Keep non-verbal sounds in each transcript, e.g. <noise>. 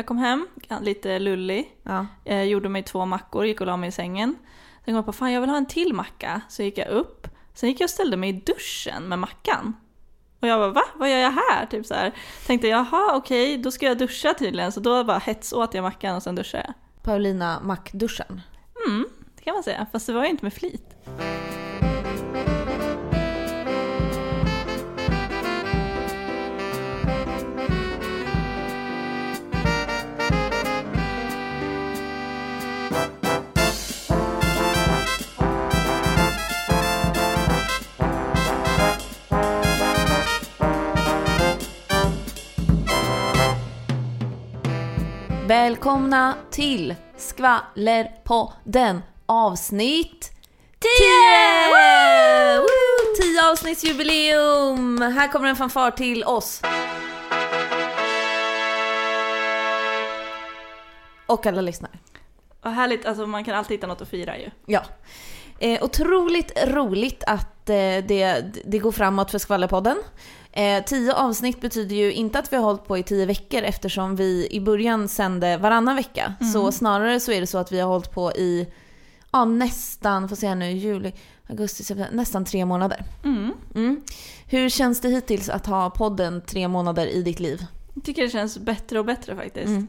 Jag kom hem, lite lullig, Ja. eh, gjorde mig två mackor, gick och la mig i sängen. Sen kom jag på, fan jag vill ha en till macka. Så gick jag upp, sen gick jag och ställde mig i duschen med mackan. Och jag bara, va? Vad gör jag här? Typ så här. Tänkte, jaha okej, då ska jag duscha tydligen. Så då bara hetsåt jag mackan och sen duschade jag. Paulina Mac-duschen. Mm, det kan man säga. Fast det var ju inte med flit. Välkomna till Skvallerpodden avsnitt 10! Woo! 10 avsnittsjubileum! Här kommer en fanfar till oss. Och alla lyssnare. Vad härligt, alltså man kan alltid hitta något att fira ju. Ja. Eh, otroligt roligt att eh, det, det går framåt för Skvallerpodden. Eh, tio avsnitt betyder ju inte att vi har hållit på i tio veckor eftersom vi i början sände varannan vecka. Så snarare så är det så att vi har hållit på i ja, nästan, får se nu, juli, augusti, september, nästan tre månader. Mm. Mm. Hur känns det hittills att ha podden tre månader i ditt liv? Jag tycker det känns bättre och bättre faktiskt. Mm.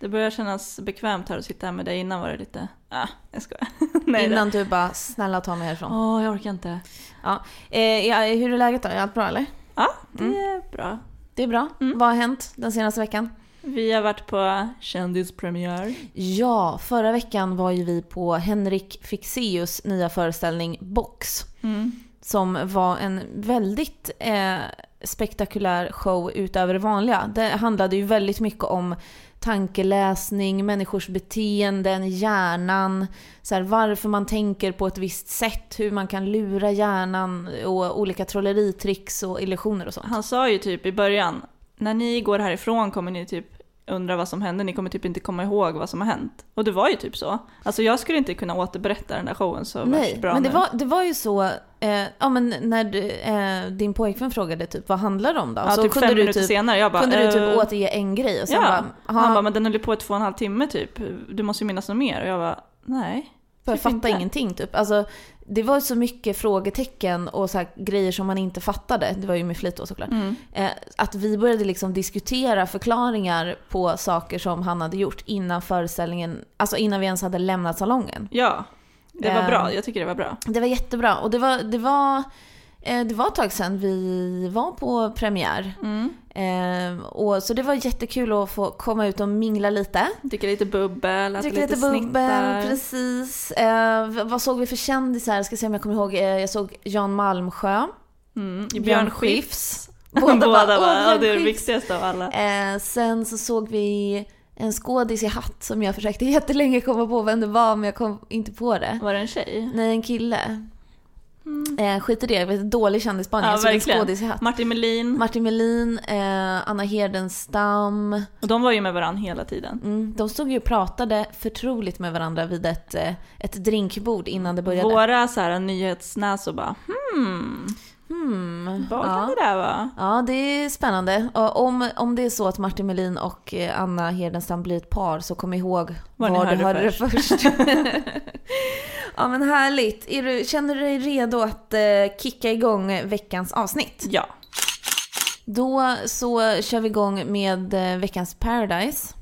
Det börjar kännas bekvämt här att sitta här med dig. Innan var det lite, ah, jag skojar. <laughs> Nej, Innan du bara, snälla ta mig härifrån. Åh, jag orkar inte. Ja. Eh, ja, hur är läget då? Är allt bra eller? Ja, det Mm. är bra. Det är bra. Mm. Vad har hänt den senaste veckan? Vi har varit på kändispremiär. Ja, förra veckan var ju vi på Henrik Fixeus nya föreställning Box. Mm. Som var en väldigt eh, spektakulär show utöver det vanliga. Det handlade ju väldigt mycket om tankeläsning, människors beteenden, hjärnan, så här, varför man tänker på ett visst sätt, hur man kan lura hjärnan och olika trolleritricks och illusioner och sånt. Han sa ju typ i början, när ni går härifrån kommer ni typ undra vad som hände, ni kommer typ inte komma ihåg vad som har hänt. Och det var ju typ så. Alltså jag skulle inte kunna återberätta den där showen så Nej, bra men det nu. var, det var ju så, eh, ja men när du, eh, din pojkvän frågade typ vad handlar det om då? Ja, så typ kunde fem du minuter typ, senare, jag bara... kunde du typ eh, återge en grej och sen Ja, bara, han bara, men den höll på i två och en halv timme typ. Du måste ju minnas något mer. Och jag bara, nej. Jag typ fattar ingenting typ. Alltså, det var så mycket frågetecken och så här, grejer som man inte fattade, det var ju med flit då såklart. Mm. Eh, att vi började liksom diskutera förklaringar på saker som han hade gjort innan föreställningen, alltså innan vi ens hade lämnat salongen. Ja, det var Eh, bra. Jag tycker det var bra. Det var jättebra och det var, det var, eh, det var ett tag sedan vi var på premiär. Mm. Eh, och, så det var jättekul att få komma ut och mingla lite. Dricka lite bubbel, äta lite, lite bubbel, snittar. precis. Eh, vad såg vi för kändisar? Ska se om jag kommer ihåg. Eh, jag såg Jan Malmsjö. Mm. Björn Björn Skifs. <laughs> Båda Båda, bara, bara, "Åh, ja, Björn det är det Skifs." viktigaste av alla. Eh, sen så såg vi en skådis i hatt som jag försökte <laughs> jättelänge komma på vem det var men jag kom inte på det. Var det en tjej? Nej, en kille. Eh, skit i det, det dålig kändisspaning. Ja, jag såg en verkligen. Martin Melin. Martin Melin, eh, Anna Hedenstam. Och de var ju med varandra hela tiden. Mm, de stod ju och pratade förtroligt med varandra vid ett, eh, ett drinkbord innan det började. Våra så här, nyhetsnäsor bara hmm, Hmm, vad kan ja. det där vara? ja, det är spännande. Om, om det är så att Martin Melin och eh, Anna Hedenstam blir ett par så kom ihåg Var var, du hörde det först. <laughs> ja men härligt. Är du, känner du dig redo att eh, kicka igång veckans avsnitt? Ja. Då så kör vi igång med eh, veckans Paradise.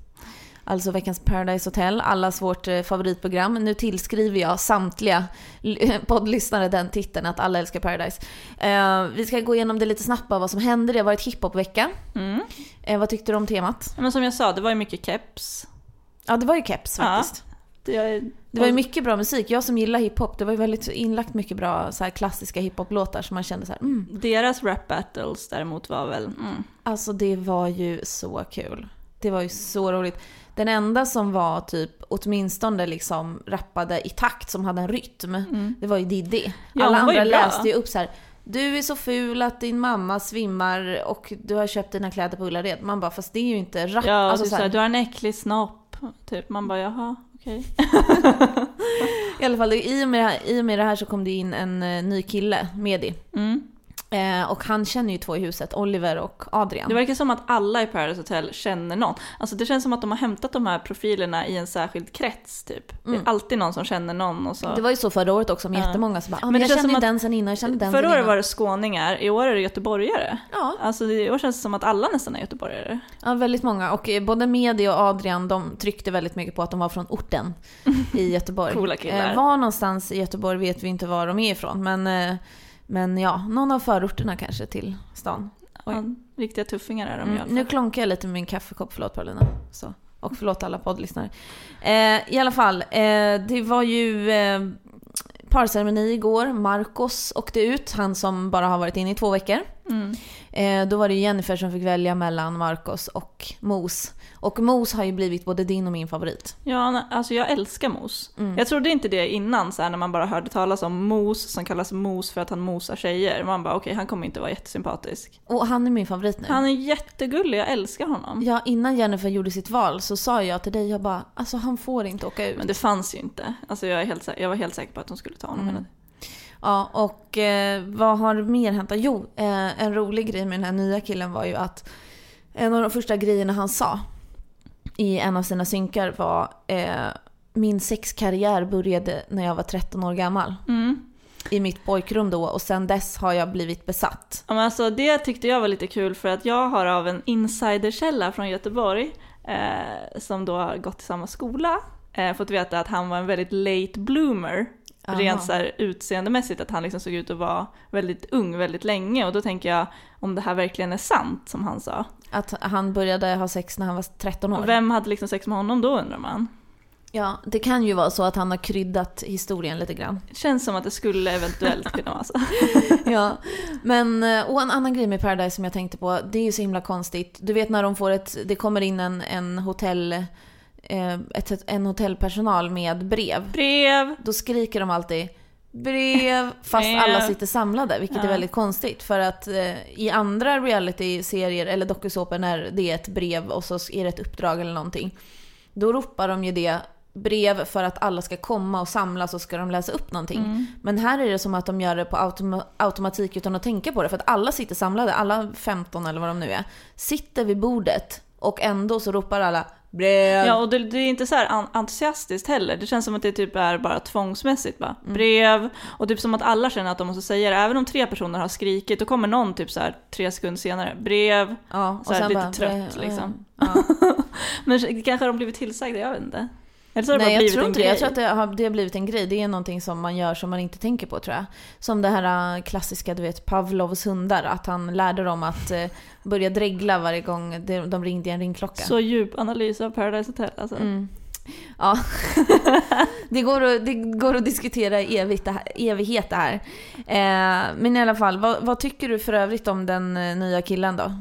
Alltså veckans Paradise Hotel, allas vårt eh, favoritprogram. Nu tillskriver jag samtliga <laughs> poddlyssnare den titeln att alla älskar Paradise. Eh, vi ska gå igenom det lite snabbt vad som händer. Det har varit hiphop-vecka. Mm. Eh, vad tyckte du om temat? Men som jag sa, det var ju mycket keps. Ja, det var ju keps Ja. faktiskt. jag, Det var ju mycket bra musik. Jag som gillar hiphop, det var ju väldigt inlagt mycket bra så här, klassiska hiphop-låtar som man kände så här, mm. Deras rap battles däremot var väl, mm. Alltså det var ju så kul. Det var ju så roligt. Den enda som var typ åtminstone liksom rappade i takt som hade en rytm, det var ju Diddy. Mm. Ja, Alla andra läste ju upp så här. Du är så ful att din mamma svimmar och du har köpt dina kläder på Ullared. Man bara, fast det är ju inte rap. Ja, alltså, typ så här, såhär, du har en äcklig snopp. Typ, man bara jaha, okej. <laughs> I alla fall, i och, med det här, i och med det här så kom det in en eh, ny kille, Medi. Mm. Eh, och han känner ju två i huset, Oliver och Adrian. Det verkar som att alla i Paradise Hotel känner någon. Alltså det känns som att de har hämtat de här profilerna i en särskild krets typ. Det är alltid någon som känner någon och så. Mm. Det var ju så förra året också med Ja. jättemånga som bara, ah, Men jag känner den sen innan, jag känner den Förra året innan. var det skåningar, i år är det göteborgare. Ja. Alltså det- i år känns det som att alla nästan är göteborgare. Ja, väldigt många. Och eh, både Medi och Adrian de tryckte väldigt mycket på att de var från orten <laughs> i Göteborg. Coola killar. Eh, var någonstans i Göteborg vet vi inte var de är ifrån. Men, eh, men ja, någon av förorterna kanske till stan. Ja, riktiga tuffingar är de i Mm, alla fall. nu klonkar jag lite med min kaffekopp, förlåt Paulina. Så. Och förlåt alla poddlyssnare. Eh, I alla fall, eh, det var ju eh, parceremoni igår. Marcos åkte ut, han som bara har varit inne i två veckor. Mm. Eh, då var det Jennifer som fick välja mellan Marcos och Mos. Och Mos har ju blivit både din och min favorit. Ja, alltså jag älskar mos. Mm. Jag trodde inte det innan så här, när man bara hörde talas om mos som kallas mos för att han mosar tjejer. Man bara okej, han kommer inte vara jättesympatisk. Och han är min favorit nu. Han är jättegullig, jag älskar honom. Ja, innan Jennifer gjorde sitt val så sa jag till dig, jag bara, alltså han får inte åka ut. Men det fanns ju inte. Alltså jag, är helt, jag var helt säker på att hon skulle ta honom. Mm. Ja, och eh, vad har mer hänt? Jo, eh, en rolig grej med den här nya killen var ju att en av de första grejerna han sa i en av sina synkar var eh, min sexkarriär började när jag var 13 år gammal. Mm. I mitt pojkrum då och sen dess har jag blivit besatt. Ja, men alltså, det tyckte jag var lite kul för att jag har av en insiderkälla från Göteborg eh, som då har gått i samma skola eh, fått veta att han var en väldigt late bloomer. Aha. Rent så här utseendemässigt, att han liksom såg ut att vara väldigt ung väldigt länge och då tänker jag om det här verkligen är sant som han sa. Att han började ha sex när han var 13 år. Och vem hade liksom sex med honom då undrar man? Ja, det kan ju vara så att han har kryddat historien lite grann. Känns som att det skulle eventuellt <laughs> kunna vara så. ja, men eh, och en annan grej med Paradise som jag tänkte på, det är ju så himla konstigt. Du vet när de får ett, det kommer in en, en hotell, ett, ett, en hotellpersonal med brev. Brev! Då skriker de alltid brev, fast Brev. alla sitter samlade, vilket är Ja. väldigt konstigt. För att eh, i andra reality-serier eller dokusåpor när det är ett brev och så är det ett uppdrag eller någonting, då ropar de ju det brev för att alla ska komma och samlas och ska de läsa upp någonting. Mm. Men här är det som att de gör det på automa- automatik utan att tänka på det. För att alla sitter samlade, alla 15 eller vad de nu är, sitter vid bordet och ändå så ropar alla brev. Ja, och det, det är inte så här entusiastiskt heller. Det känns som att det typ är bara tvångsmässigt bara. Mm. Brev, och typ som att alla känner att de måste säga det. Även om tre personer har skrikit, då kommer någon typ så här tre sekunder senare. Brev. Ja, Så här lite trött, brev, liksom. Ja. <laughs> Men kanske har de blivit tillsagda, jag vet inte. Eller så har det Nej bara jag tror inte det. grej. Jag tror att det har, det har blivit en grej. Det är någonting som man gör som man inte tänker på tror jag. Som det här äh, klassiska, du vet, Pavlovs hundar. Att han lärde dem att eh, börja dregla varje gång de, de ringde i en ringklocka. Så djup analys av Paradise Hotel alltså. Mm. Ja. <laughs> det, går att, det går att diskutera evigt det här, evighet det här. Eh, men i alla fall, vad, vad tycker du för övrigt om den eh, nya killen då?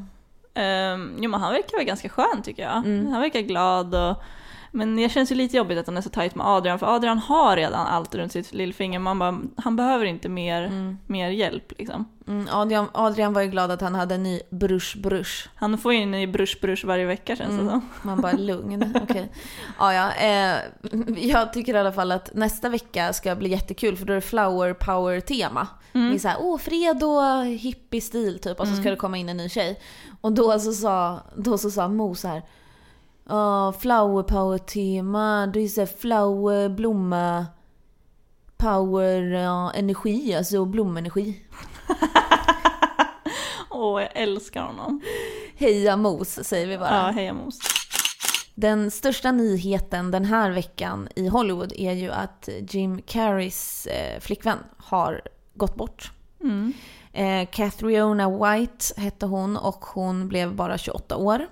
Um, jo men han verkar vara ganska skön tycker jag. Mm. Han verkar glad och men det känns ju lite jobbigt att han är så tajt med Adrian, för Adrian har redan allt runt sitt lillfinger. Man bara, han behöver inte mer, mer hjälp liksom. Mm, Adrian, Adrian var ju glad att han hade en ny brush brush. Han får in i brush brush varje vecka känns det Mm. som. Man bara lugn, <laughs> okej. Ja, ja, eh, jag tycker i alla fall att nästa vecka ska bli jättekul för då är det flower power tema. Mm. Det är såhär, åh fred och hippie-stil typ och så ska det komma in en ny tjej. Och då så sa, då så sa Mo så här. "Ja, flower power tema, det är såhär flower, blomma, power, ja, energi, alltså blomenergi. <laughs> Åh, jag älskar honom. Heja Mos säger vi bara. Ja, heja Mos. Den största nyheten den här veckan i Hollywood är ju att Jim Carreys eh, flickvän har gått bort. Mm. Eh, White hette hon och hon blev bara 28 år.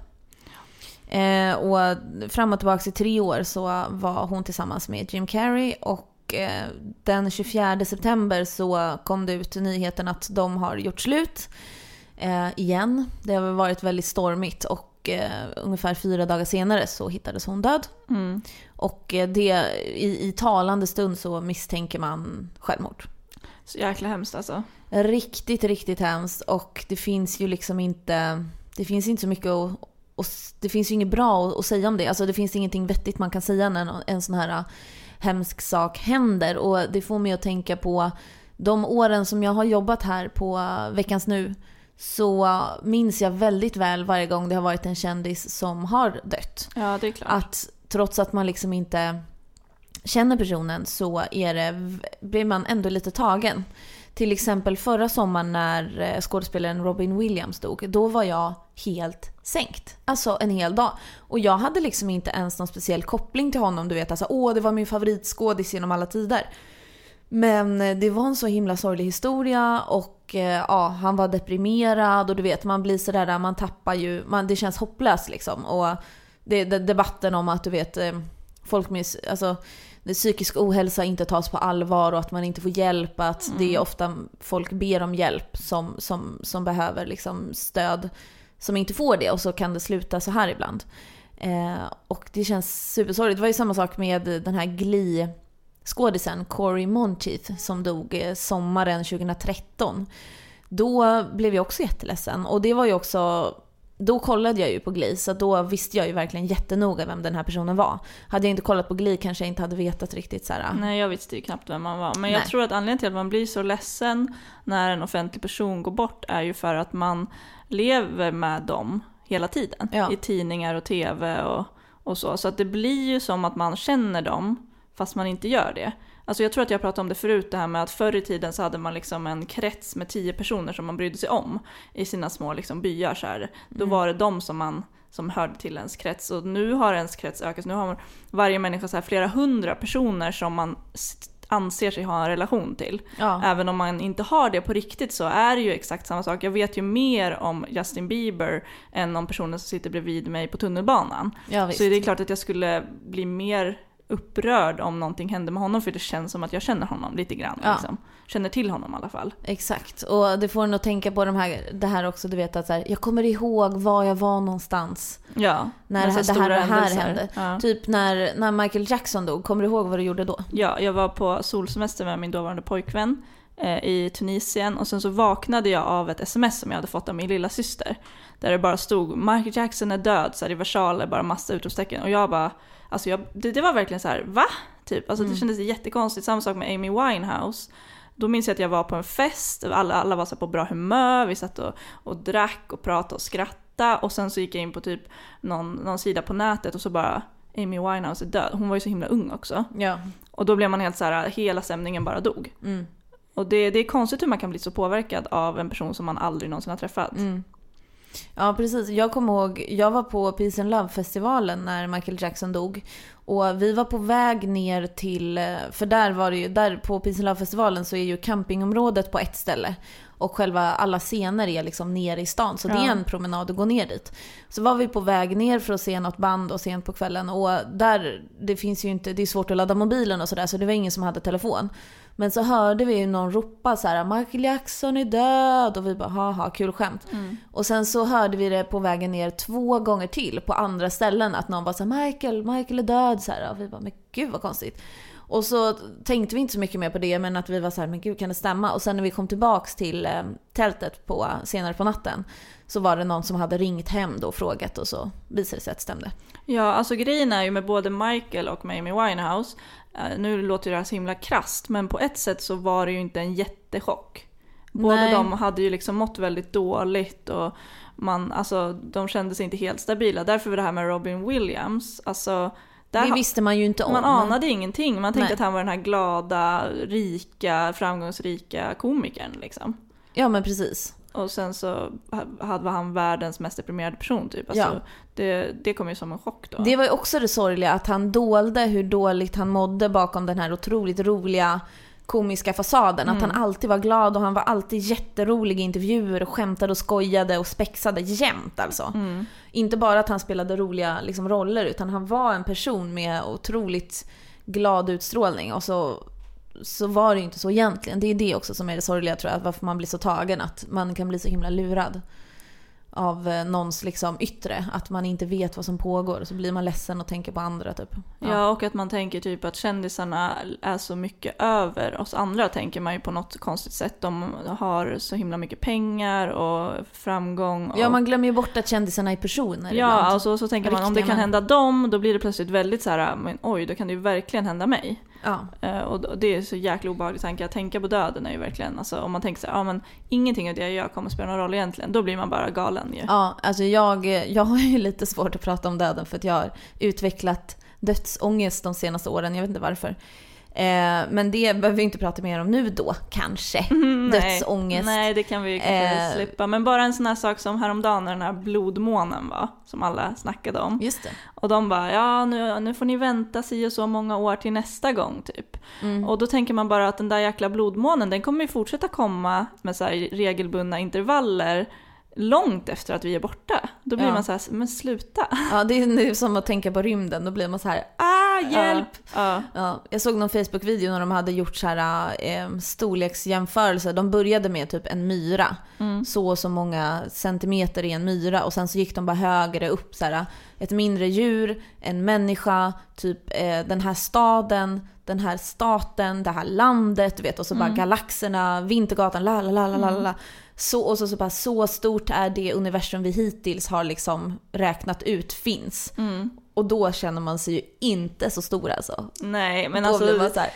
Eh, och fram och tillbaka i tre år så var hon tillsammans med Jim Carrey och eh, den 24 september så kom det ut nyheten att de har gjort slut eh, igen. Det har varit väldigt stormigt och eh, ungefär fyra dagar senare så hittades hon död. Mm. Och eh, det, i, i talande stund så misstänker man självmord. Så jäkla hemskt alltså. Riktigt, riktigt hemskt och det finns ju liksom inte, det finns inte så mycket att, och det finns ju inget bra att, att säga om det. Alltså det finns ingenting vettigt man kan säga när en, en sån här äh, hemsk sak händer och det får mig att tänka på de åren som jag har jobbat här på äh, Veckans Nu så minns jag väldigt väl varje gång det har varit en kändis som har dött. Ja, det är klart. Att trots att man liksom inte känner personen så är det, blir man ändå lite tagen. Till exempel förra sommaren när eh, skådespelaren Robin Williams dog, då var jag helt sänkt. Alltså en hel dag. Och jag hade liksom inte ens någon speciell koppling till honom. Du vet, alltså åh det var min favoritskådis genom alla tider. Men eh, det var en så himla sorglig historia och eh, ja, han var deprimerad och du vet man blir sådär, man tappar ju, man, det känns hopplöst liksom. Och det, det, debatten om att du vet, folk miss, alltså psykisk ohälsa inte tas på allvar och att man inte får hjälp. Att mm. det är ofta folk ber om hjälp som, som, som behöver liksom stöd som inte får det och så kan det sluta så här ibland. Eh, och det känns supersorgligt. Det var ju samma sak med den här Glee skådisen Corey Monteith som dog eh, sommaren 2013. Då blev jag också jätteledsen och det var ju också då kollade jag ju på Glee så då visste jag ju verkligen jättenoga vem den här personen var. Hade jag inte kollat på Glee kanske jag inte hade vetat riktigt så här. Nej jag visste ju knappt vem man var. Men jag tror att anledningen till att man blir så ledsen när en offentlig person går bort är ju för att man lever med dem hela tiden. Ja. I tidningar och tv och, och så. Så att det blir ju som att man känner dem fast man inte gör det. Alltså jag tror att jag pratade om det förut, det här med att förr i tiden så hade man liksom en krets med tio personer som man brydde sig om i sina små liksom byar. Så här. Då mm. var det de som man som hörde till ens krets. Och nu har ens krets ökat. Nu har varje människa så här flera hundra personer som man anser sig ha en relation till. Ja. Även om man inte har det på riktigt så är det ju exakt samma sak. Jag vet ju mer om Justin Bieber än om personen som sitter bredvid mig på tunnelbanan. Ja, så det är klart att jag skulle bli mer upprörd om någonting hände med honom för det känns som att jag känner honom lite grann. Ja. Liksom. Känner till honom i alla fall. Exakt, och det får en att tänka på de här, det här också, du vet att så här, jag kommer ihåg var jag var någonstans. Ja, när det, här, det här, det här hände. Ja. Typ när, när Michael Jackson dog, kommer du ihåg vad du gjorde då? Ja, jag var på solsemester med min dåvarande pojkvän eh, i Tunisien och sen så vaknade jag av ett sms som jag hade fått av min lilla syster Där det bara stod Michael Jackson är död, så här, i versaler, bara massa utropstecken. Och jag bara Alltså jag, det, det, var verkligen så här, va? Typ. Alltså mm. det kändes jättekonstigt. Samma sak med Amy Winehouse. Då minns jag att jag var på en fest, alla, alla var så på bra humör, vi satt och, och drack och pratade och skrattade och sen så gick jag in på typ någon, någon sida på nätet och så bara Amy Winehouse är död. Hon var ju så himla ung också. Ja. Och då blev man helt så här, hela stämningen bara dog. Mm. Och det, det är konstigt hur man kan bli så påverkad av en person som man aldrig någonsin har träffat. Mm. Ja precis. Jag kommer ihåg, jag var på Peace and Love-festivalen när Michael Jackson dog. Och vi var på väg ner till, för där var det ju, där på Peace and Love-festivalen så är ju campingområdet på ett ställe. Och själva alla scener är liksom nere i stan, så ja. det är en promenad att gå ner dit. Så var vi på väg ner för att se något band och sent på kvällen och där, det finns ju inte, det är svårt att ladda mobilen och sådär så det var ingen som hade telefon. Men så hörde vi någon ropa så här: Michael Jackson är död och vi bara haha kul skämt. Mm. Och sen så hörde vi det på vägen ner två gånger till på andra ställen att någon bara sa Michael, Michael är död så här. Och vi bara men gud vad konstigt. Och så tänkte vi inte så mycket mer på det men att vi var så här, men gud kan det stämma? Och sen när vi kom tillbaks till eh, tältet på, senare på natten så var det någon som hade ringt hem då och frågat och så visade det sig att det stämde. Ja, alltså grejen är ju med både Michael och Amy Winehouse Eh, nu låter det här så himla krast men på ett sätt så var det ju inte en jättechock. Båda Nej. de hade ju liksom mått väldigt dåligt och man, alltså, de kände sig inte helt stabila. Därför var det här med Robin Williams, alltså det visste man ju inte om. Man anade ingenting. Man tänkte Nej. att han var den här glada, rika, framgångsrika komikern liksom. Ja men precis. Och sen så var han världens mest deprimerade person typ. Alltså, ja. det, det kom ju som en chock då. Det var ju också det sorgliga att han dolde hur dåligt han mådde bakom den här otroligt roliga komiska fasaden. Att han alltid var glad och han var alltid jätterolig i intervjuer och skämtade och skojade och spexade jämt alltså. Inte bara att han spelade roliga liksom, roller utan han var en person med otroligt glad utstrålning. Och så, så var det ju inte så egentligen. Det är det också som är det sorgliga tror jag, varför man blir så tagen. Att man kan bli så himla lurad av eh, någons liksom yttre. Att man inte vet vad som pågår och så blir man ledsen och tänker på andra typ. Ja. och att man tänker typ att kändisarna är så mycket över oss andra tänker man ju på något konstigt sätt. De har så himla mycket pengar och framgång. Och... Ja, man glömmer ju bort att kändisarna är personer Ja, ibland. alltså, så tänker man om det Riktiga kan hända dem, då blir det plötsligt väldigt så här, men oj, då kan det ju verkligen hända mig. Ja. Eh, och det är så jäkla obehaglig tanke. Att tänka på döden är ju verkligen, alltså om man tänker så här, ja men ingenting av det jag gör kommer spela någon roll egentligen. Då blir man bara galen ju. Ja, alltså jag, jag har ju <laughs> lite svårt att prata om döden för att jag har utvecklat dödsångest de senaste åren. Jag vet inte varför. Eh, men det behöver vi inte prata mer om nu då, kanske. <laughs> Nej. Dödsångest. Nej, det kan vi kanske Eh. slippa. Men bara en sån här sak som häromdagen när den här blodmånen var, som alla snackade om. Just det. Och de bara, ja nu, nu får ni vänta si och så många år till nästa gång typ. Mm. Och då tänker man bara att den där jäkla blodmånen, den kommer ju fortsätta komma med så regelbundna intervaller långt efter att vi är borta. Då blir Ja. man så här, men sluta. <laughs> Ja, det är nu som att tänka på rymden. Då blir man så här, ah, hjälp! Ja. Ja, jag såg någon Facebook-video när de hade gjort så här, eh, storleksjämförelser. De började med typ en myra. Så och så många centimeter i en myra. Och sen så gick de bara högre upp. Så här, ett mindre djur, en människa, typ eh, den här staden, den här staten, det här landet. Du vet, och så bara galaxerna, Vintergatan, la la la la la la. Så, och så, så bara så stort är det universum vi hittills har liksom räknat ut finns. Och då känner man sig ju inte så stor alltså. Nej, men då alltså, man så här,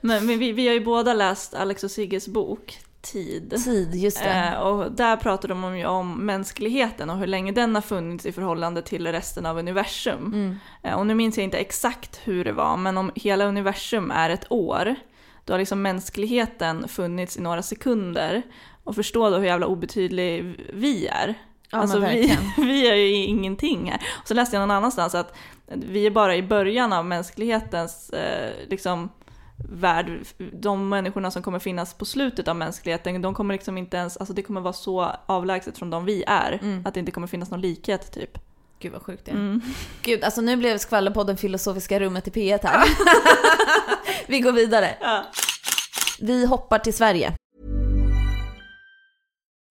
men, men vi, vi har ju båda läst Alex och Sigges bok Tid. tid, just det. Eh, och där pratar de om, ju om mänskligheten och hur länge den har funnits i förhållande till resten av universum. Mm. Eh, och nu minns jag inte exakt hur det var, men om hela universum är ett år, då har liksom mänskligheten funnits i några sekunder. Och förstå då hur jävla obetydlig vi är. Ja, alltså vi, <laughs> vi är ju ingenting här. Och så läste jag någon annanstans att vi är bara i början av mänsklighetens eh, liksom, värld. De människorna som kommer finnas på slutet av mänskligheten, de kommer liksom inte ens, alltså det kommer vara så avlägset från de vi är, Mm. att det inte kommer finnas någon likhet typ. Gud vad sjukt det är. Mm. Gud, alltså nu blev skvallerpodden filosofiska rummet i P1 här. <laughs> Vi går vidare. Ja. Vi hoppar till Sverige.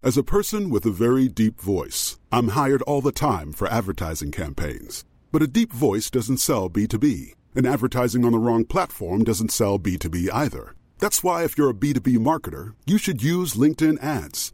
As a person with a very deep voice, I'm hired all the time for advertising campaigns. But a deep voice doesn't sell B2B, and advertising on the wrong platform doesn't sell B2B either. That's why, if you're a B2B marketer, you should use LinkedIn ads.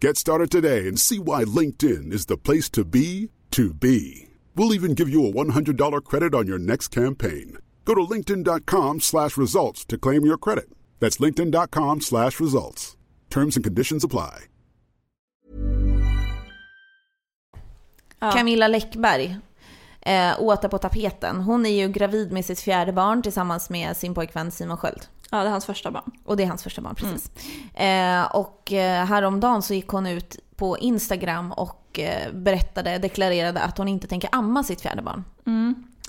Get started today and see why LinkedIn is the place to be to be. We'll even give you a $100 credit on your next campaign. Go to linkedin.com slash results to claim your credit. That's linkedin.com slash results. Terms and conditions apply. Ja. Camilla Läckberg, eh, åter på tapeten. Hon är ju gravid med sitt fjärde barn tillsammans med sin pojkvän Simon Sköld. Ja, det är hans första barn. Och det är hans första barn, precis. Eh, och eh, häromdagen så gick hon ut på Instagram och eh, berättade, deklarerade att hon inte tänker amma sitt fjärde barn.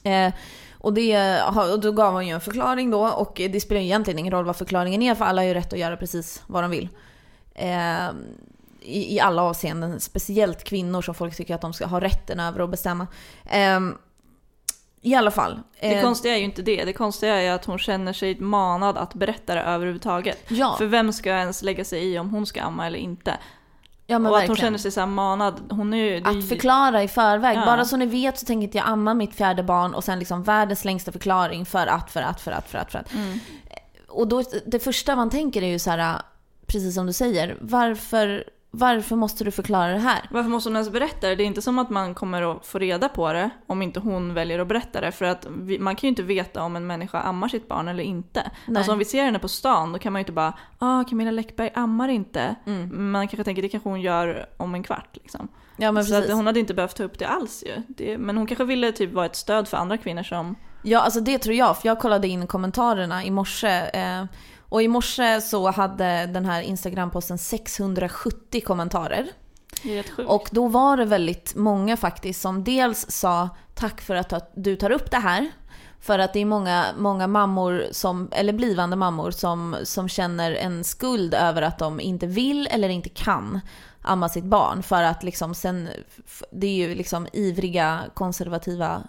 Eh, och, det, och då gav hon ju en förklaring då och det spelar ju egentligen ingen roll vad förklaringen är för alla har ju rätt att göra precis vad de vill. Eh, i, I alla avseenden, speciellt kvinnor som folk tycker att de ska ha rätten över att bestämma. Eh, I alla fall. Det eh, konstiga är ju inte det, det konstiga är att hon känner sig manad att berätta det överhuvudtaget. Ja. För vem ska ens lägga sig i om hon ska amma eller inte? ja, och att hon verkligen. känner sig så manad, hon är ju... det är ju- Att förklara i förväg. Ja. Bara så ni vet så tänker inte jag amma mitt fjärde barn och sen liksom världens längsta förklaring för att, för att, för att, för att, för att. Mm. Och då, det första man tänker är ju så här, precis som du säger, varför varför måste du förklara det här? Varför måste hon ens berätta det? Det är inte som att man kommer att få reda på det om inte hon väljer att berätta det. För att vi, man kan ju inte veta om en människa ammar sitt barn eller inte. Nej. Alltså om vi ser henne på stan då kan man ju inte bara ah Camilla Läckberg ammar inte. Mm. Man kanske tänker det kanske hon gör om en kvart liksom. Ja men Så att hon hade inte behövt ta upp det alls ju. Det, men hon kanske ville typ vara ett stöd för andra kvinnor som... Ja, alltså det tror jag. För jag kollade in kommentarerna i morse. Eh, och i morse så hade den här Instagram-posten 670 kommentarer. Och då var det väldigt många faktiskt som dels sa tack för att du tar upp det här. För att det är många, många mammor, som, eller blivande mammor, som, som känner en skuld över att de inte vill eller inte kan amma sitt barn. För att liksom sen, det är ju liksom ivriga konservativa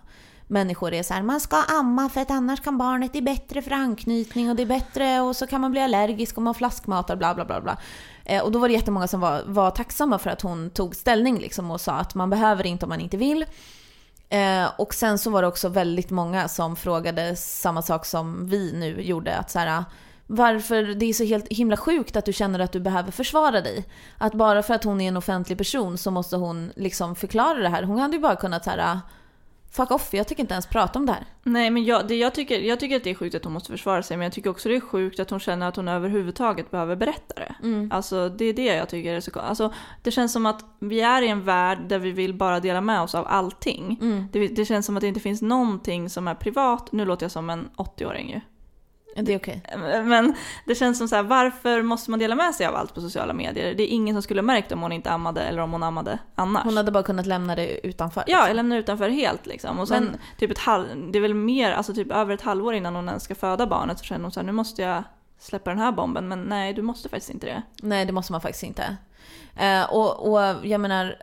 människor är så här, man ska amma för att annars kan barnet, det är bättre för anknytning och det är bättre och så kan man bli allergisk om man flaskmatar bla bla bla bla. Eh, och då var det jättemånga som var, var tacksamma för att hon tog ställning liksom och sa att man behöver inte om man inte vill. Eh, och sen så var det också väldigt många som frågade samma sak som vi nu gjorde. Att så här, varför det är så helt himla sjukt att du känner att du behöver försvara dig. Att bara för att hon är en offentlig person så måste hon liksom förklara det här. Hon hade ju bara kunnat så här, fuck off, jag tycker inte ens prata om det här. Nej men jag, det, jag, tycker, jag tycker att det är sjukt att hon måste försvara sig men jag tycker också det är sjukt att hon känner att hon överhuvudtaget behöver berätta det. Alltså det är det jag tycker är så alltså, Det känns som att vi är i en värld där vi vill bara dela med oss av allting. Det, det känns som att det inte finns någonting som är privat. Nu låter jag som en 80-åring ju. Det är okej. Men det känns som så här, varför måste man dela med sig av allt på sociala medier? Det är ingen som skulle märkt om hon inte ammade eller om hon ammade annars. Hon hade bara kunnat lämna det utanför. Ja, jag lämnar utanför helt liksom. Och sen Men- typ ett halv, det är väl mer, alltså typ över ett halvår innan hon ens ska föda barnet så känner hon så här, nu måste jag släppa den här bomben. Men nej, du måste faktiskt inte det. Nej, det måste man faktiskt inte. Eh, och, och jag menar,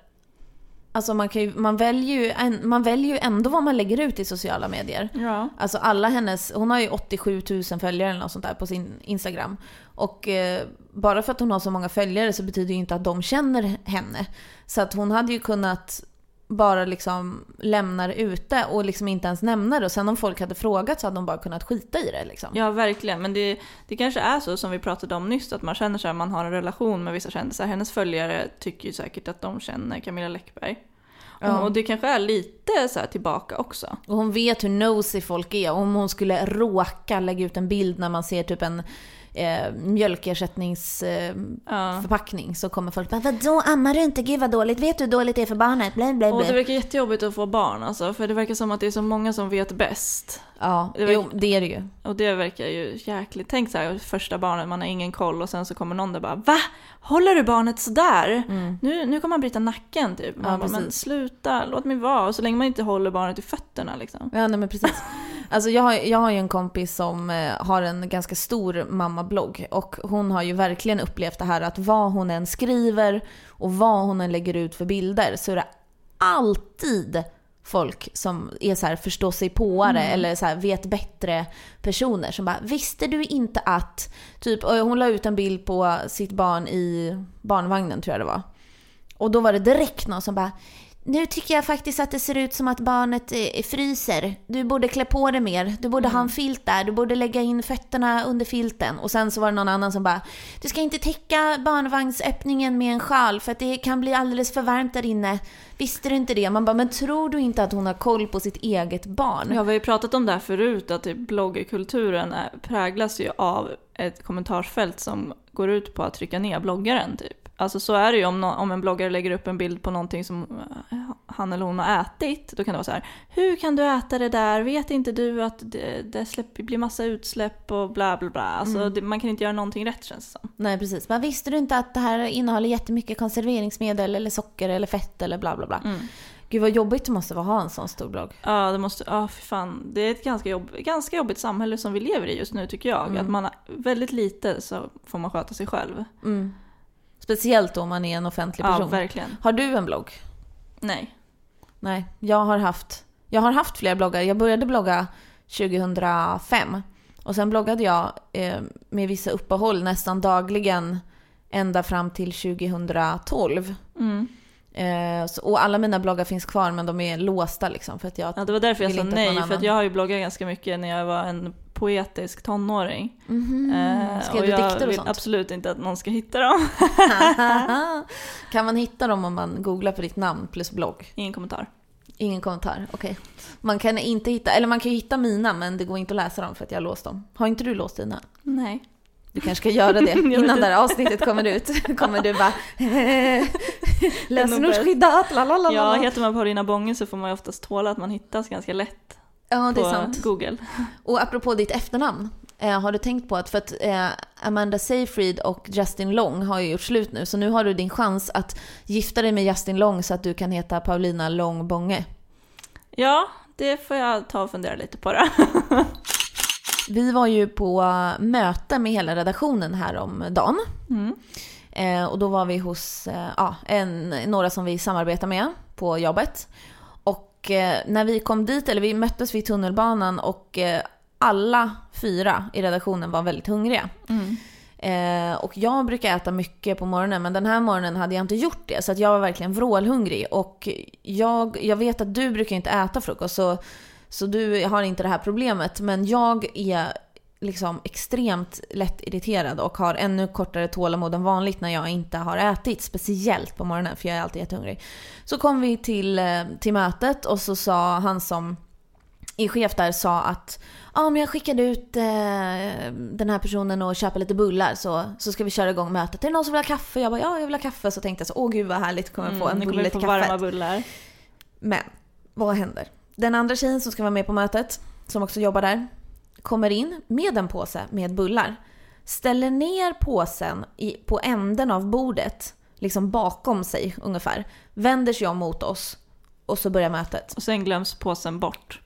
alltså man, kan ju, man, väljer ju, man väljer ju ändå vad man lägger ut i sociala medier. Ja. Alltså alla hennes, hon har ju 87 000 följare eller något sånt där på sin Instagram. Och eh, bara för att hon har så många följare så betyder ju inte att de känner henne. Så att hon hade ju kunnat bara liksom lämna det ute och liksom inte ens nämna det. Och sen om folk hade frågat så hade de bara kunnat skita i det liksom. Ja, verkligen. Men det, det kanske är så som vi pratade om nyss, att man känner sig att man har en relation med vissa kändisar. Hennes följare tycker ju säkert att de känner Camilla Läckberg. Ja. Och det kanske är lite så här tillbaka också. Och hon vet hur nosy folk är. Om hon skulle råka lägga ut en bild när man ser typ en eh, mjölkersättningsförpackning eh, Ja. så kommer folk bara “Vadå, ammar du inte? Gud vad dåligt. Vet du hur dåligt det är för barnet?” blä, blä, Och det verkar jättejobbigt att få barn alltså, för det verkar som att det är så många som vet bäst. Ja, det verkar- jo, det är det ju. Och det verkar ju jäkligt. Tänk så här, första barnet, man har ingen koll och sen så kommer någon där bara Va? Håller du barnet sådär? Nu, nu kommer han bryta nacken typ. Man Mm. Ja, bara, men sluta, låt mig vara. Och så länge man inte håller barnet i fötterna liksom. Ja, nej men precis. <laughs> Alltså jag har, jag har ju en kompis som eh, har en ganska stor mammablogg och hon har ju verkligen upplevt det här att vad hon än skriver och vad hon än lägger ut för bilder så är det alltid folk som är så här förstå sig påare eller så här vet bättre personer som bara “Visste du inte att...” Typ, och hon la ut en bild på sitt barn i barnvagnen tror jag det var. Och då var det direkt någon som bara nu tycker jag faktiskt att det ser ut som att barnet eh, fryser. Du borde klä på det mer. Du borde ha en filt där. Du borde lägga in fötterna under filten. Och sen så var det någon annan som bara Du ska inte täcka barnvagnsöppningen med en sjal för att det kan bli alldeles för varmt där inne. Visste du inte det? Man bara, men tror du inte att hon har koll på sitt eget barn? Ja, vi har ju pratat om det här förut, att typ bloggerkulturen är, präglas ju av ett kommentarsfält som går ut på att trycka ner bloggaren typ. Alltså så är det ju om, nå- om en bloggare lägger upp en bild på någonting som eh, han eller hon har ätit. Då kan det vara så här, hur kan du äta det där? Vet inte du att det, det släpp, blir massa utsläpp och bla bla bla. Alltså det, man kan inte göra någonting rätt känns det som. Nej precis. Men visste du inte att det här innehåller jättemycket konserveringsmedel eller socker eller fett eller bla bla bla. Gud vad jobbigt det måste vara att ha en sån stor blogg. Ja, det måste, ja för fan. Det är ett ganska, jobb, ganska jobbigt samhälle som vi lever i just nu tycker jag. Att man har väldigt lite så får man sköta sig själv. Mm. Speciellt om man är en offentlig Ja, person. verkligen. har du en blogg? Nej. Nej, jag har haft, jag har haft flera bloggar. Jag började blogga 2005. Och sen bloggade jag eh, med vissa uppehåll nästan dagligen ända fram till 2012. Mm. Eh, så, och alla mina bloggar finns kvar men de är låsta liksom för att jag Ja, det var därför jag vill sa nej, för att jag har ju bloggat ganska mycket när jag var en poetisk tonåring. Mhm. Eh, Skrev du dikter och vill sånt? absolut inte att någon ska hitta dem. <laughs> kan man hitta dem om man googlar på ditt namn plus blogg? Ingen kommentar. Ingen kommentar, okej. Man kan inte hitta, eller man kan ju hitta mina men det går inte att läsa dem för att jag har låst dem. Har inte du låst dina? Nej. Du kanske ska göra det <laughs> innan det här avsnittet kommer ut. <laughs> Kommer du bara <laughs> lösenordsskyddat, la la la Ja, heter man Paulina Bånge så får man ju oftast tåla att man hittas ganska lätt Ja, det är på sant. Google. Och apropå ditt efternamn. Eh, har du tänkt på att, för att eh, Amanda Seyfried och Justin Long har ju gjort slut nu, så nu har du din chans att gifta dig med Justin Long så att du kan heta Paulina Long Bånge. Ja, det får jag ta och fundera lite på det. Vi var ju på möte med hela redaktionen här om dagen. Mm. Eh, och då var vi hos eh, en, några som vi samarbetar med på jobbet. Och eh, när vi kom dit, eller vi möttes vid tunnelbanan och eh, alla fyra i redaktionen var väldigt hungriga. Mm. Eh, och jag brukar äta mycket på morgonen men den här morgonen hade jag inte gjort det så att jag var verkligen vrålhungrig. Och jag, jag vet att du brukar inte äta frukost så, så du har inte det här problemet. Men jag är liksom extremt lätt irriterad och har ännu kortare tålamod än vanligt när jag inte har ätit. Speciellt på morgonen för jag är alltid jättehungrig. Så kom vi till, eh, till mötet och så sa han som är chef där sa att ja, men jag skickade ut eh, den här personen och köpa lite bullar så, så ska vi köra igång mötet. Är det någon som vill ha kaffe? Jag bara ja, jag vill ha kaffe. Så tänkte jag så åh gud vad härligt, kommer jag få en Mm, bulle till kaffet. varma bullar. Men vad händer? Den andra tjejen som ska vara med på mötet, som också jobbar där, kommer in med en påse med bullar. Ställer ner påsen i, på änden av bordet, liksom bakom sig ungefär. Vänder sig om mot oss och så börjar mötet. Och sen glöms påsen bort.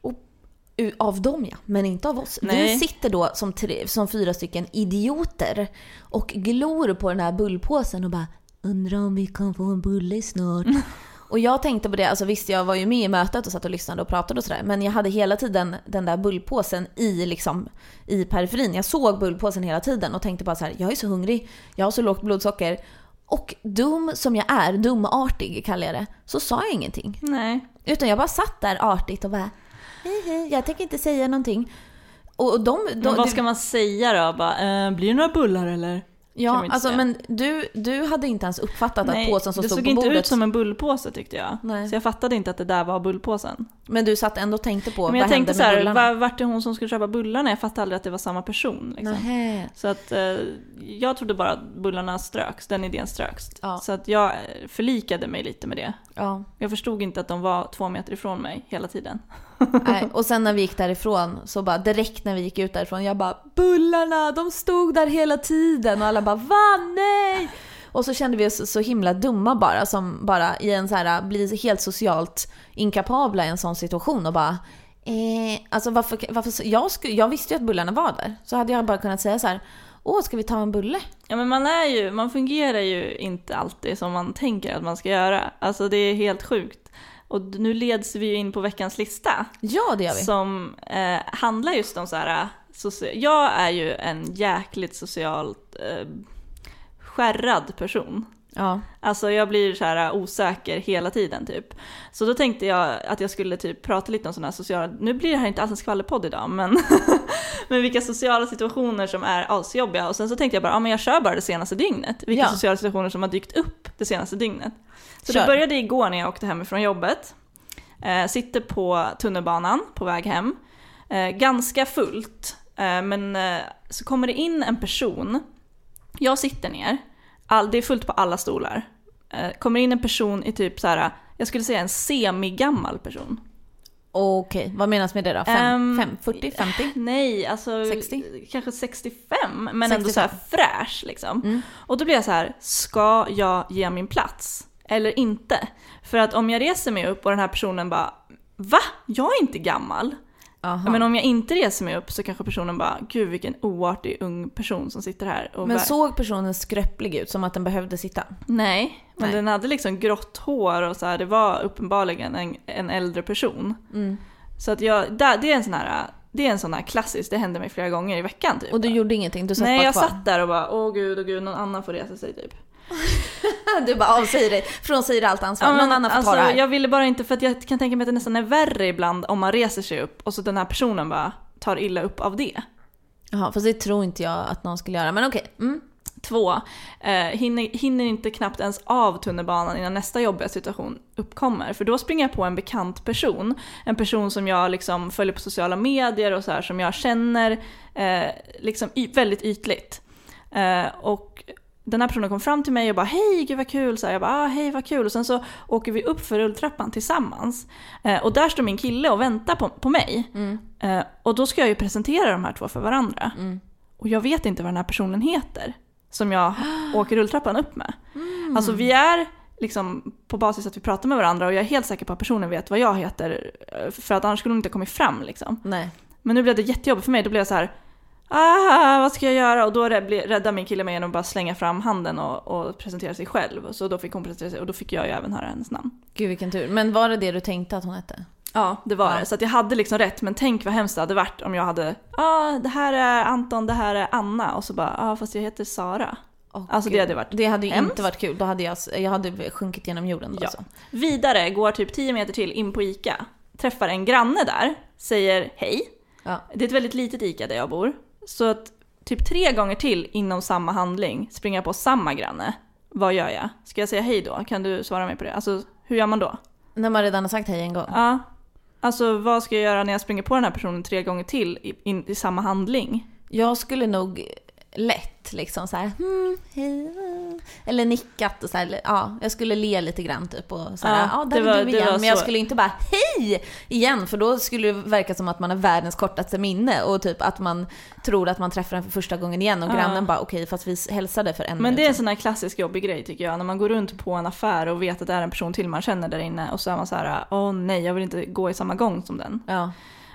U- Av dem ja, men inte av oss. Vi Nej. sitter då som, tre, som fyra stycken idioter och glor på den här bullpåsen och bara undrar om vi kan få en bulle snart. <laughs> Och jag tänkte på det, alltså visst jag var ju med i mötet och satt och lyssnade och pratade och sådär. Men jag hade hela tiden den där bullpåsen i, liksom, i periferin. Jag såg bullpåsen hela tiden och tänkte bara så här: jag är så hungrig, jag har så lågt blodsocker. Och dum som jag är, dumartig kallar jag det, så sa jag ingenting. Nej. Utan jag bara satt där artigt och bara hej hej, jag tänker inte säga någonting. Och de, de, Men vad ska man säga då? Bara, eh, blir det några bullar eller? Ja, inte alltså säga. men du, du hade inte ens uppfattat att påsen som det stod såg på inte bordet. ut som en bullpåse tyckte jag. Nej. Så jag fattade inte att det där var bullpåsen. Men du satt ändå och tänkte på Men jag vad tänkte hände så med här, bullarna? var, vart är hon som skulle köpa bullarna? Jag fattade aldrig att det var samma person. Liksom. Så att eh, jag trodde bara att bullarna ströks, den idén ströks. Ja. Så att jag eh, förlikade mig lite med det. Ja. Jag förstod inte att de var två meter ifrån mig hela tiden. Nej. Och sen när vi gick därifrån, så bara direkt när vi gick ut därifrån, jag bara bullarna, de stod där hela tiden och alla bara va nej! Och så kände vi oss så himla dumma bara som bara i en så här blir helt socialt inkapabla i en sån situation och bara eh, alltså varför, varför jag, skulle, jag visste ju att bullarna var där. Så hade jag bara kunnat säga så här åh ska vi ta en bulle? Ja men man är ju, man fungerar ju inte alltid som man tänker att man ska göra. Alltså det är helt sjukt. Och nu leds vi ju in på veckans lista. Ja det gör vi. Som eh, handlar just om så här, socia- jag är ju en jäkligt socialt eh, skärrad person. Ja. Alltså jag blir så här osäker hela tiden typ. Så då tänkte jag att jag skulle typ prata lite om sådana här sociala, nu blir det här inte alls en skvallerpodd idag, men, <laughs> men vilka sociala situationer som är asjobbiga. Och sen så tänkte jag bara, ja men jag kör bara det senaste dygnet. Vilka Ja. sociala situationer som har dykt upp det senaste dygnet. Så Kör. det började igår när jag åkte hemifrån jobbet. Eh, sitter på tunnelbanan på väg hem. Eh, ganska fullt, eh, men eh, så kommer det in en person. Jag sitter ner, all, det är fullt på alla stolar. Eh, kommer in en person i typ så här, jag skulle säga en semigammal person. Okej, vad menas med det då? Fem, Ehm, fem, 40, 50? Nej, alltså 60? kanske 65, men ändå så här 65. fräsch liksom. Mm. Och då blir jag så här, ska jag ge min plats? Eller inte? För att om jag reser mig upp och den här personen bara, va? Jag är inte gammal. Aha. Men om jag inte reser mig upp så kanske personen bara, gud vilken oartig ung person som sitter här. Men bara, såg personen skröplig ut? Som att den behövde sitta? Nej, men Nej. den hade liksom grått hår och så här, det var uppenbarligen en, en äldre person. Mm. Så att jag, där, det är en sån här, det är en sån här klassisk, det hände mig flera gånger i veckan typ. Och du gjorde ingenting? Du satt Nej, bara jag kvar? satt där och bara, åh gud, åh gud, någon annan får resa sig typ. <laughs> Du bara avsäger dig, frånsäger allt ansvar. Ja, men Någon annan får alltså, ta det här. Jag ville bara inte, för att jag kan tänka mig att det nästan är värre ibland om man reser sig upp och så den här personen bara tar illa upp av det. Jaha, fast det tror inte jag att någon skulle göra. Men okej. Mm. Två, eh, hinner, hinner inte knappt ens av tunnelbanan innan nästa jobbiga situation uppkommer. För då springer jag på en bekant person. En person som jag liksom följer på sociala medier och så här, som jag känner eh, liksom väldigt ytligt. Eh, och den här personen kom fram till mig och bara hej gud vad kul, så här, jag bara ah, hej vad kul och sen så åker vi upp för rulltrappan tillsammans. Eh, och där står min kille och väntar på, på mig. Eh, och då ska jag ju presentera de här två för varandra. Och jag vet inte vad den här personen heter som jag <gasps> åker rulltrappan upp med. Alltså vi är liksom på basis att vi pratar med varandra och jag är helt säker på att personen vet vad jag heter eh, för att annars skulle hon inte kommit fram liksom. Nej. Men nu blev det jättejobbigt för mig, då blev jag så här Ah, vad ska jag göra? Och då rädd- räddade min kille mig genom att bara slänga fram handen och, och presentera sig själv. Så då fick hon presentera sig och då fick jag ju även höra hennes namn. Gud vilken tur. Men var det det du tänkte att hon hette? Ja, det var Ja. det. Så jag hade liksom rätt, men tänk vad hemskt det hade varit om jag hade Ja, ah, det här är Anton, det här är Anna och så bara Ja, ah, fast jag heter Sara. Åh, Alltså, det hade varit Det hade ju hemskt. inte varit kul. Då hade jag, jag hade sjunkit genom jorden då Ja. alltså. Vidare, går typ 10 meter till in på ICA. Träffar en granne där, säger hej. Ja. Det är ett väldigt litet ICA där jag bor. Så att typ tre gånger till inom samma handling springer jag på samma granne. Vad gör jag? Ska jag säga hej då? Kan du svara mig på det? Alltså, hur gör man då? När man redan har sagt hej en gång. Ja. Alltså, vad ska jag göra när jag springer på den här personen tre gånger till i, in, i samma handling? Jag skulle nog lätt liksom så här, hmm, hej, eller nickat och så här, ja, jag skulle le lite grann typ och så här, Ja, ja, där var- är du igen. Men jag skulle inte bara hej igen för då skulle det verka som att man har världens kortaste minne och typ att man tror att man träffar den för första gången igen och Ja. grannen bara okej fast vi hälsade för en Men minut det är en sedan." sån här klassisk jobbig grej tycker jag. När man går runt på en affär och vet att det är en person till man känner där inne och så är man så här, åh nej, jag vill inte gå i samma gång som den. Ja.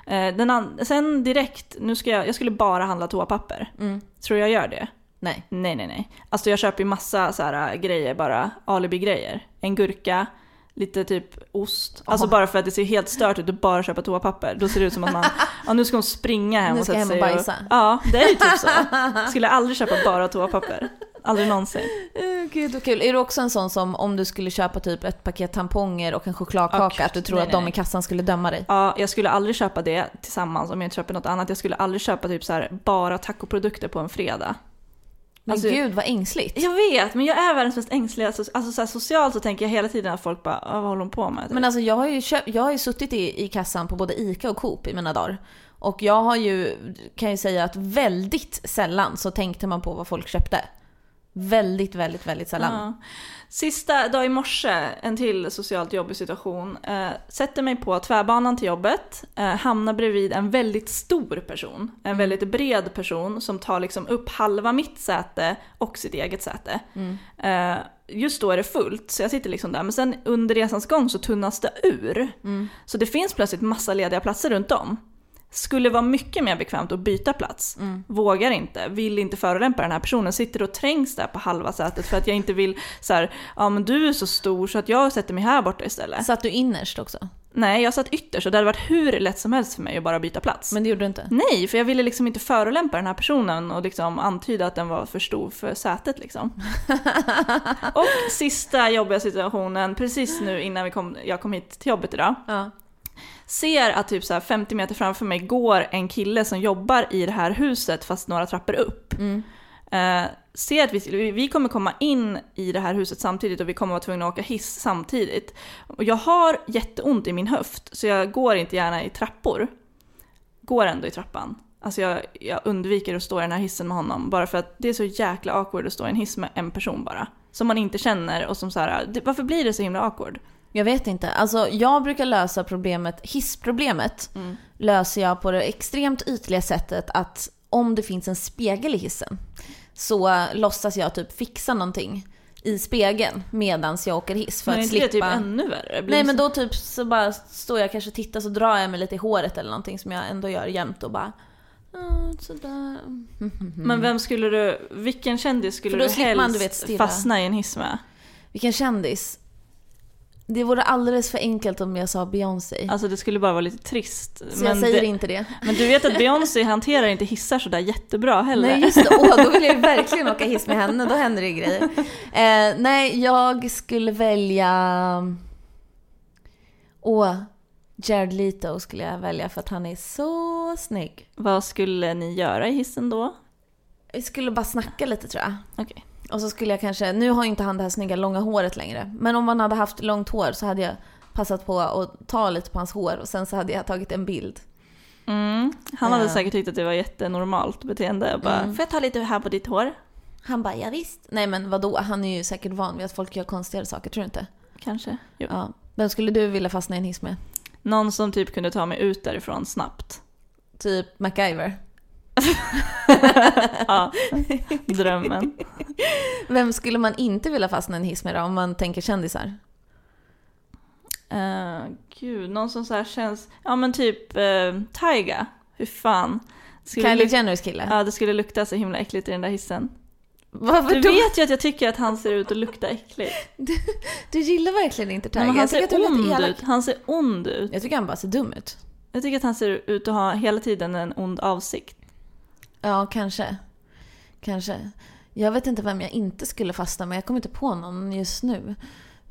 Eh, den sen direkt, nu ska jag, jag skulle bara handla toapapper. Mm. Tror jag gör det? Nej. Nej, nej, nej. Alltså jag köper ju massa så här äh, grejer bara, alibi-grejer. En gurka, lite typ ost. Alltså bara för att det ser helt stört ut att bara köpa toapapper. Då ser det ut som att man, <laughs> ja nu ska hon springa hem Nu och sätta hem och sig bajsa. Ja, det är ju typ så. Skulle aldrig köpa bara toapapper. Aldrig någonsin. Uh, gud vad kul. Är du också en sån som om du skulle köpa typ ett paket tamponger och en chokladkaka gud. att du tror Nej, att de nej. i kassan skulle döma dig? Ja, jag skulle aldrig köpa det tillsammans om jag inte köper något annat. Jag skulle aldrig köpa typ så här bara tacoprodukter på en fredag. Men Alltså- gud vad ängsligt. Jag vet, men jag är världens mest ängsliga. Alltså, så här, socialt så tänker jag hela tiden att folk bara, "Ah, vad håller hon på med? Men alltså jag har ju, köpt, jag har ju suttit i, i kassan på både ICA och Coop i mina dagar. Och jag har ju, kan ju säga att väldigt sällan så tänkte man på vad folk köpte. Väldigt, väldigt, väldigt sällan. Ja. Sista dag i morse, en till socialt jobbig situation. Eh, sätter mig på tvärbanan till jobbet, eh, hamnar bredvid en väldigt stor person. En väldigt bred person som tar liksom upp halva mitt säte och sitt eget säte. Eh, just då är det fullt, så jag sitter liksom där. Men sen under resans gång så tunnas det ur. Så det finns plötsligt massa lediga platser runt om. Skulle vara mycket mer bekvämt att byta plats. Vågar inte, vill inte förolämpa den här personen. Sitter och trängs där på halva sätet för att jag inte vill så här, ja men du är så stor så att jag sätter mig här borta istället. Satt du innerst också? Nej, jag satt ytterst och det hade varit hur lätt som helst för mig att bara byta plats. Men det gjorde du inte? Nej, för jag ville liksom inte förolämpa den här personen och liksom antyda att den var för stor för sätet liksom. <laughs> och sista jobbiga situationen, precis nu innan vi kom, jag kom hit till jobbet idag. Ja. Ser att typ så här 50 meter framför mig går en kille som jobbar i det här huset fast några trappor upp. Eh, ser att vi, vi kommer komma in i det här huset samtidigt och vi kommer vara tvungna att åka hiss samtidigt. Och jag har jätteont i min höft så jag går inte gärna i trappor. Går ändå i trappan. Alltså jag, jag undviker att stå i den här hissen med honom bara för att det är så jäkla awkward att stå i en hiss med en person bara. Som man inte känner och som så här, varför blir det så himla awkward? Jag vet inte. Alltså jag brukar lösa problemet, hissproblemet, löser jag på det extremt ytliga sättet att om det finns en spegel i hissen så låtsas jag typ fixa någonting i spegeln medans jag åker hiss för Men är att det slippa... typ ännu värre? Nej men då typ så bara står jag kanske och tittar så drar jag mig lite i håret eller någonting som jag ändå gör jämt och bara "Ah, sådär. <laughs> Men vem skulle du, vilken kändis skulle du helst man, du vet, fastna i en hiss med? Vilken kändis. Det vore alldeles för enkelt om jag sa Beyoncé. Alltså det skulle bara vara lite trist. så jag säger det, inte det. men du vet att Beyoncé hanterar inte hissar sådär jättebra heller. Nej just det, Åh, då vill jag ju verkligen åka hiss med henne, då händer det grejer. Eh, nej, jag skulle välja... Åh, Jared Leto skulle jag välja för att han är så snygg. Vad skulle ni göra i hissen då? Vi skulle bara snacka lite tror jag. Okej. Och så skulle jag kanske, nu har ju inte han det här snygga långa håret längre. Men om man hade haft långt hår så hade jag passat på att ta lite på hans hår och sen så hade jag tagit en bild. Mm. Han hade Ja. säkert tyckt att det var jättenormalt beteende. Och bara, Mm. får jag ta lite här på ditt hår? Han bara, ja, visst. Nej men vadå, han är ju säkert van vid att folk gör konstigare saker, tror du inte? Kanske. Jo. Ja. Vem skulle du vilja fastna i en hiss med? Någon som typ kunde ta mig ut därifrån snabbt. Typ MacGyver. <laughs> Ja, drömmen. Vem skulle man inte vilja fastna i en hiss med då, om man tänker kändisar? Uh, gud, någon som så känns... Ja men typ uh, Tyga. Hur fan. Skulle Kylie Jenners kille? Ja, det skulle lukta så himla äckligt i den där hissen. Varför Du då? vet ju att jag tycker att han ser ut att lukta äckligt. Du gillar verkligen inte Tiger. Men han ser du ond ut. Han ser ond ut. Jag tycker han bara ser dum ut. Jag tycker att han ser ut att ha hela tiden en ond avsikt. Ja, kanske. Kanske. Jag vet inte vem jag inte skulle fastna med. Jag kommer inte på någon just nu.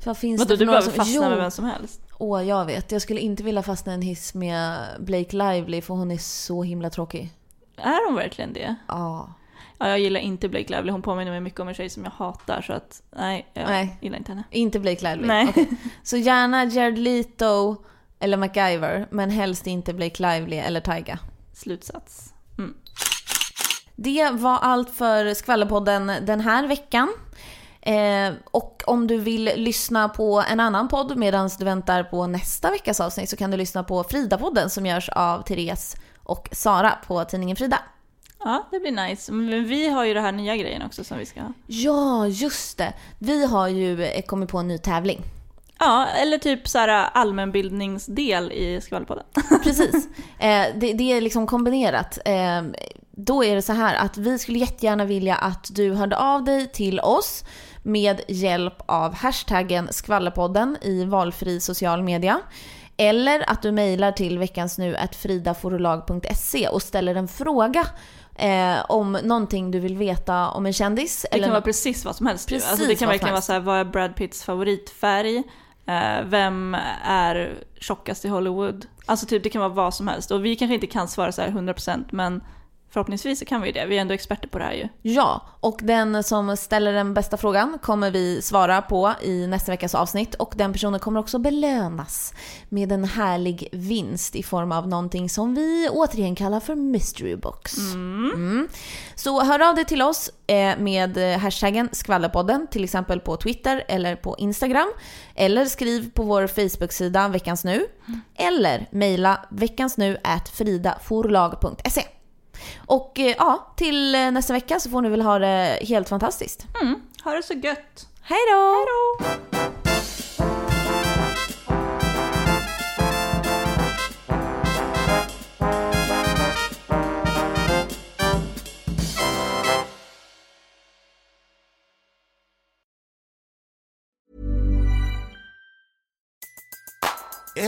Vad finns Vadå, det för du behöver som... fastna jo, med vem som helst? Åh, jag vet. Jag skulle inte vilja fastna i en hiss med Blake Lively för hon är så himla tråkig. Är hon verkligen det? Ja. Ja, jag gillar inte Blake Lively. Hon påminner mig mycket om en tjej som jag hatar så att nej, jag Nej. gillar inte henne. Inte Blake Lively? Nej. Okej. <laughs> Så gärna Jared Leto eller MacGyver, men helst inte Blake Lively eller Tyga. Slutsats. Det var allt för Skvallerpodden den här veckan. Eh, och om du vill lyssna på en annan podd medan du väntar på nästa veckas avsnitt så kan du lyssna på Frida-podden som görs av Therese och Sara på tidningen Frida. Ja, det blir nice. Men vi har ju det här nya grejen också som vi ska ha. Ja, just det. Vi har ju eh, kommit på en ny tävling. Ja, eller typ så här allmänbildningsdel i Skvallerpodden. Precis. <laughs> Eh, det, det är liksom kombinerat. Eh, då är det så här att vi skulle jättegärna vilja att du hörde av dig till oss med hjälp av hashtaggen skvallerpodden i valfri social media. Eller att du mejlar till veckansnu.fridaforlag.se och ställer en fråga eh, om någonting du vill veta om en kändis. Det kan vara precis vad som helst. Precis alltså det kan verkligen vara så här, vad är Brad Pitts favoritfärg? Eh, vem är tjockast i Hollywood? Alltså typ det kan vara vad som helst. Och vi kanske inte kan svara så här 100% men förhoppningsvis så kan vi det. Vi är ändå experter på det här ju. Ja, och den som ställer den bästa frågan kommer vi svara på i nästa veckas avsnitt och den personen kommer också belönas med en härlig vinst i form av någonting som vi återigen kallar för mystery box. Mm. Så hör av dig till oss eh, med hashtaggen skvallerpodden, till exempel på Twitter eller på Instagram. Eller skriv på vår Facebook-sida Veckans Nu. Eller mejla veckansnu@fridaforlag.se. Och eh, ja, till eh, nästa vecka så får ni väl ha det helt fantastiskt. Mm. Ha det så gött! Hej då!